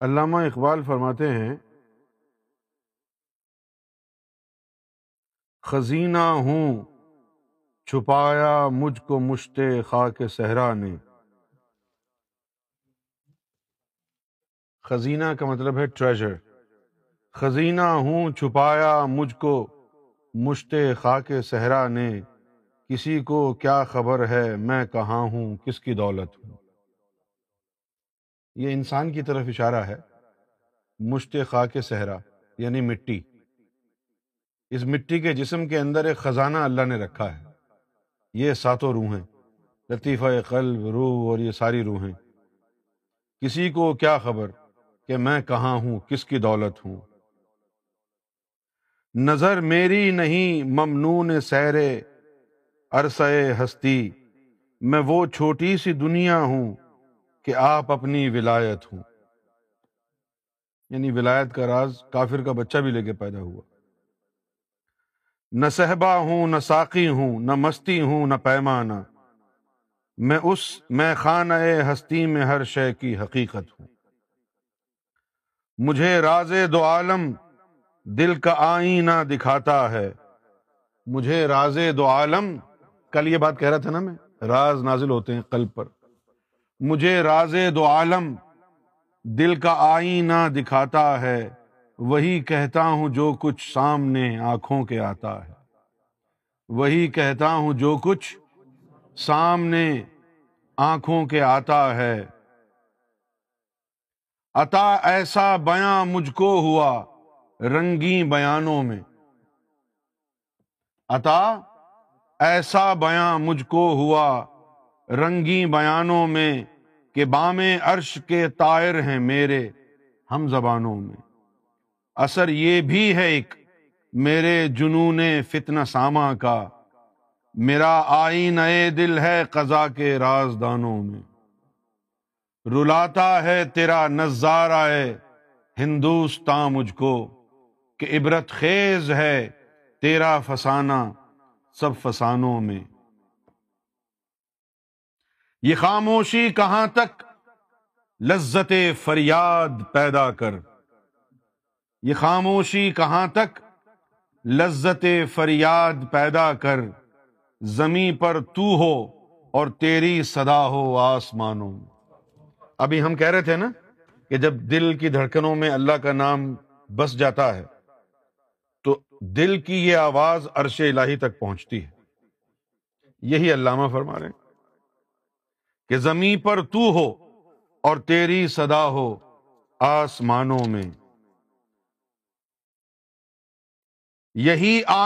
علامہ اقبال فرماتے ہیں، خزینہ ہوں، چھپایا مجھ کو مشتے خاک صحرا نے۔ خزینہ کا مطلب ہے ٹریجر خزینہ ہوں، چھپایا مجھ کو مشتے خاک صحرا نے۔ کسی کو کیا خبر ہے، میں کہاں ہوں، کس کی دولت ہوں؟ یہ انسان کی طرف اشارہ ہے، مشت خاک صحرا یعنی مٹی۔ اس مٹی کے جسم کے اندر ایک خزانہ اللہ نے رکھا ہے۔ یہ ساتوں روحیں، لطیفہ قلب، روح اور یہ ساری روحیں۔ کسی کو کیا خبر کہ میں کہاں ہوں، کس کی دولت ہوں؟ نظر میری نہیں، ممنون سیر عرصۂ ہستی۔ میں وہ چھوٹی سی دنیا ہوں کہ آپ اپنی ولایت ہوں۔ یعنی ولایت کا راز کافر کا بچہ بھی لے کے پیدا ہوا۔ نہ صحبا ہوں، نہ ساقی ہوں، نہ مستی ہوں، نہ پیمانہ۔ میں اس، میں خانہ ہستی میں ہر شے کی حقیقت ہوں۔ مجھے راز دو عالم دل کا آئینہ دکھاتا ہے۔ مجھے راز دو عالم، کل یہ بات کہہ رہا تھا نا میں، راز نازل ہوتے ہیں قلب پر۔ مجھے راز دو عالم دل کا آئینہ دکھاتا ہے، وہی کہتا ہوں جو کچھ سامنے آنکھوں کے آتا ہے۔ وہی کہتا ہوں جو کچھ سامنے آنکھوں کے آتا ہے۔ عطا ایسا بیاں مجھ کو ہوا رنگی بیانوں میں۔ عطا ایسا بیاں مجھ کو ہوا رنگی بیانوں میں کہ بام عرش کے طائر ہیں میرے ہم زبانوں میں۔ اثر یہ بھی ہے ایک، میرے جنون فتن ساما کا۔ میرا آئین اے دل ہے قضا کے رازدانوں میں۔ رلاتا ہے تیرا نظارہ ہندوستان مجھ کو کہ عبرت خیز ہے تیرا فسانہ سب فسانوں میں۔ یہ خاموشی کہاں تک لذت فریاد پیدا کر۔ یہ خاموشی کہاں تک لذت فریاد پیدا کر۔ زمیں پر تو ہو اور تیری صدا ہو آسمانوں۔ ابھی ہم کہہ رہے تھے نا کہ جب دل کی دھڑکنوں میں اللہ کا نام بس جاتا ہے، تو دل کی یہ آواز عرش الہی تک پہنچتی ہے۔ یہی علامہ فرما رہے ہیں۔ کہ زمیں پر تو ہو اور تیری صدا ہو آسمانوں میں۔ یہی آئیں